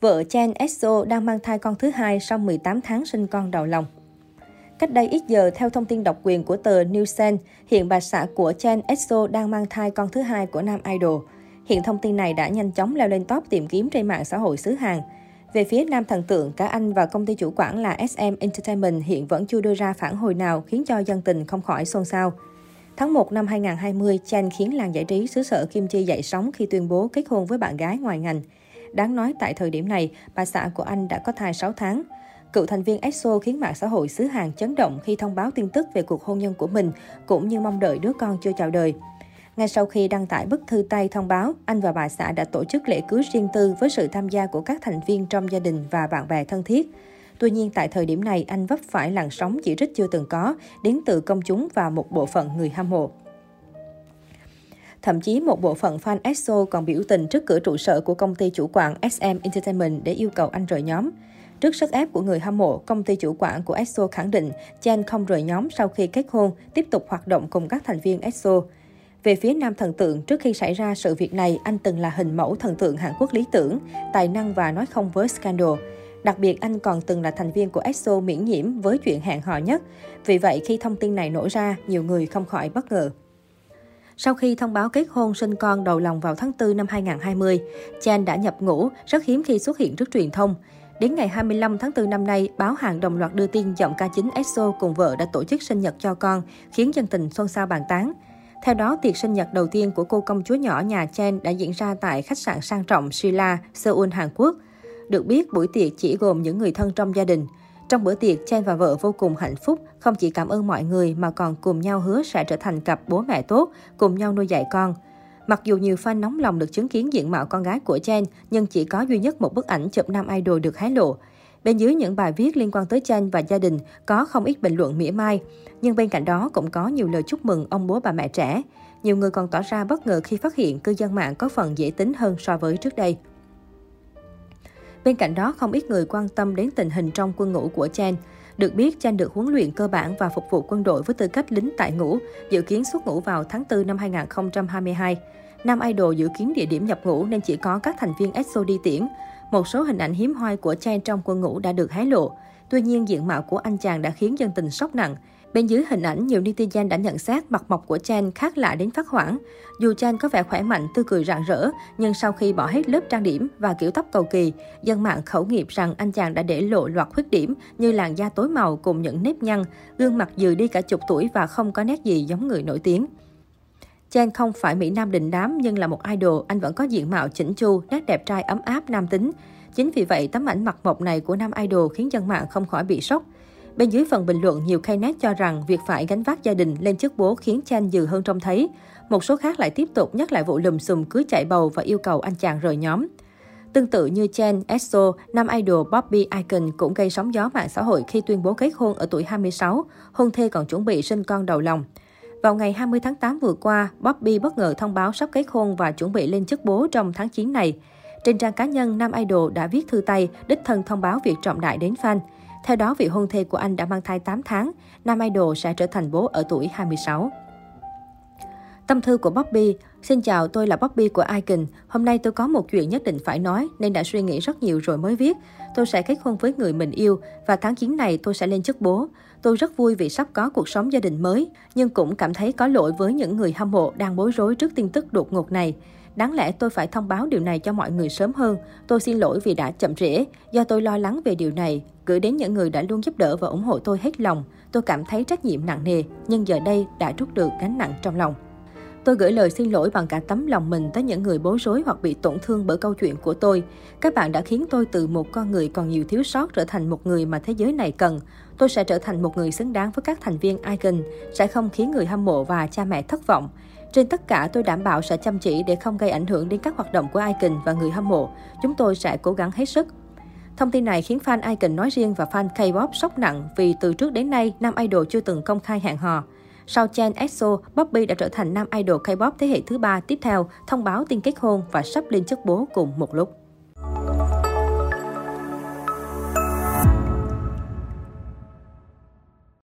Vợ Chen Exo đang mang thai con thứ hai sau 18 tháng sinh con đầu lòng. Cách đây ít giờ, theo thông tin độc quyền của tờ Newsen, hiện bà xã của Chen Exo đang mang thai con thứ hai của nam idol. Hiện thông tin này đã nhanh chóng leo lên top tìm kiếm trên mạng xã hội xứ Hàn. Về phía nam thần tượng, cả anh và công ty chủ quản là SM Entertainment hiện vẫn chưa đưa ra phản hồi nào khiến cho dân tình không khỏi xôn xao. Tháng 1 năm 2020, Chen khiến làng giải trí xứ sở Kim Chi dậy sóng khi tuyên bố kết hôn với bạn gái ngoài ngành. Đáng nói tại thời điểm này, bà xã của anh đã có thai 6 tháng. Cựu thành viên EXO khiến mạng xã hội xứ Hàn chấn động khi thông báo tin tức về cuộc hôn nhân của mình, cũng như mong đợi đứa con chưa chào đời. Ngay sau khi đăng tải bức thư tay thông báo, anh và bà xã đã tổ chức lễ cưới riêng tư với sự tham gia của các thành viên trong gia đình và bạn bè thân thiết. Tuy nhiên, tại thời điểm này, anh vấp phải làn sóng chỉ trích chưa từng có, đến từ công chúng và một bộ phận người hâm mộ. Thậm chí một bộ phận fan EXO còn biểu tình trước cửa trụ sở của công ty chủ quản SM Entertainment để yêu cầu anh rời nhóm. Trước sức ép của người hâm mộ, công ty chủ quản của EXO khẳng định Chen không rời nhóm sau khi kết hôn, tiếp tục hoạt động cùng các thành viên EXO. Về phía nam thần tượng, trước khi xảy ra sự việc này, anh từng là hình mẫu thần tượng Hàn Quốc lý tưởng, tài năng và nói không với scandal. Đặc biệt, anh còn từng là thành viên của EXO miễn nhiễm với chuyện hẹn hò nhất. Vì vậy, khi thông tin này nổ ra, nhiều người không khỏi bất ngờ. Sau khi thông báo kết hôn sinh con đầu lòng vào tháng 4 năm 2020, Chan đã nhập ngũ, rất hiếm khi xuất hiện trước truyền thông. Đến ngày 25 tháng 4 năm nay, báo hàng đồng loạt đưa tin giọng ca chính EXO cùng vợ đã tổ chức sinh nhật cho con, khiến dân tình xôn xao bàn tán. Theo đó, tiệc sinh nhật đầu tiên của cô công chúa nhỏ nhà Chen đã diễn ra tại khách sạn sang trọng Sila, Seoul, Hàn Quốc. Được biết, buổi tiệc chỉ gồm những người thân trong gia đình. Trong bữa tiệc, Chen và vợ vô cùng hạnh phúc, không chỉ cảm ơn mọi người mà còn cùng nhau hứa sẽ trở thành cặp bố mẹ tốt, cùng nhau nuôi dạy con. Mặc dù nhiều fan nóng lòng được chứng kiến diện mạo con gái của Chen, nhưng chỉ có duy nhất một bức ảnh chụp nam idol được hé lộ. Bên dưới những bài viết liên quan tới Chen và gia đình có không ít bình luận mỉa mai, nhưng bên cạnh đó cũng có nhiều lời chúc mừng ông bố bà mẹ trẻ. Nhiều người còn tỏ ra bất ngờ khi phát hiện cư dân mạng có phần dễ tính hơn so với trước đây. Bên cạnh đó, không ít người quan tâm đến tình hình trong quân ngũ của Chen. Được biết, Chen được huấn luyện cơ bản và phục vụ quân đội với tư cách lính tại ngũ, dự kiến xuất ngũ vào tháng 4 năm 2022. Nam Idol dự kiến địa điểm nhập ngũ nên chỉ có các thành viên EXO đi tiễn. Một số hình ảnh hiếm hoi của Chen trong quân ngũ đã được hé lộ. Tuy nhiên, diện mạo của anh chàng đã khiến dân tình sốc nặng. Bên dưới hình ảnh, nhiều netizen đã nhận xét mặt mộc của Chan khác lạ đến phát hoảng. Dù Chan có vẻ khỏe mạnh, tươi cười rạng rỡ, nhưng sau khi bỏ hết lớp trang điểm và kiểu tóc cầu kỳ, dân mạng khẩu nghiệp rằng anh chàng đã để lộ loạt khuyết điểm như làn da tối màu cùng những nếp nhăn, gương mặt dừ đi cả chục tuổi và không có nét gì giống người nổi tiếng. Chan không phải Mỹ Nam đình đám nhưng là một idol, anh vẫn có diện mạo chỉnh chu, nét đẹp trai ấm áp nam tính. Chính vì vậy, tấm ảnh mặt mộc này của nam idol khiến dân mạng không khỏi bị sốc. Bên dưới phần bình luận, nhiều khai nát cho rằng việc phải gánh vác gia đình lên chức bố khiến Chan dừ hơn trông thấy. Một số khác lại tiếp tục nhắc lại vụ lùm xùm cưới chạy bầu và yêu cầu anh chàng rời nhóm. Tương tự như Chen, EXO, nam idol Bobby Icon cũng gây sóng gió mạng xã hội khi tuyên bố kết hôn ở tuổi 26, hôn thê còn chuẩn bị sinh con đầu lòng. Vào ngày 20 tháng 8 vừa qua, Bobby bất ngờ thông báo sắp kết hôn và chuẩn bị lên chức bố trong tháng 9 này. Trên trang cá nhân, nam idol đã viết thư tay, đích thân thông báo việc trọng đại đến fan. Theo đó, vị hôn thê của anh đã mang thai 8 tháng, nam idol sẽ trở thành bố ở tuổi 26. Tâm thư của Bobby Xin chào, tôi là Bobby của Icon. Hôm nay tôi có một chuyện nhất định phải nói nên đã suy nghĩ rất nhiều rồi mới viết. Tôi sẽ kết hôn với người mình yêu và tháng 9 này tôi sẽ lên chức bố. Tôi rất vui vì sắp có cuộc sống gia đình mới, nhưng cũng cảm thấy có lỗi với những người hâm mộ đang bối rối trước tin tức đột ngột này. Đáng lẽ tôi phải thông báo điều này cho mọi người sớm hơn. Tôi xin lỗi vì đã chậm trễ, do tôi lo lắng về điều này, gửi đến những người đã luôn giúp đỡ và ủng hộ tôi hết lòng. Tôi cảm thấy trách nhiệm nặng nề, nhưng giờ đây đã rút được gánh nặng trong lòng. Tôi gửi lời xin lỗi bằng cả tấm lòng mình tới những người bối rối hoặc bị tổn thương bởi câu chuyện của tôi. Các bạn đã khiến tôi từ một con người còn nhiều thiếu sót trở thành một người mà thế giới này cần. Tôi sẽ trở thành một người xứng đáng với các thành viên Icon, sẽ không khiến người hâm mộ và cha mẹ thất vọng. Trên tất cả, tôi đảm bảo sẽ chăm chỉ để không gây ảnh hưởng đến các hoạt động của Icon và người hâm mộ. Chúng tôi sẽ cố gắng hết sức. Thông tin này khiến fan Icon nói riêng và fan K-pop sốc nặng vì từ trước đến nay, nam idol chưa từng công khai hẹn hò. Sau Chen EXO, Bobby đã trở thành nam idol K-pop thế hệ thứ ba tiếp theo thông báo tin kết hôn và sắp lên chức bố cùng một lúc.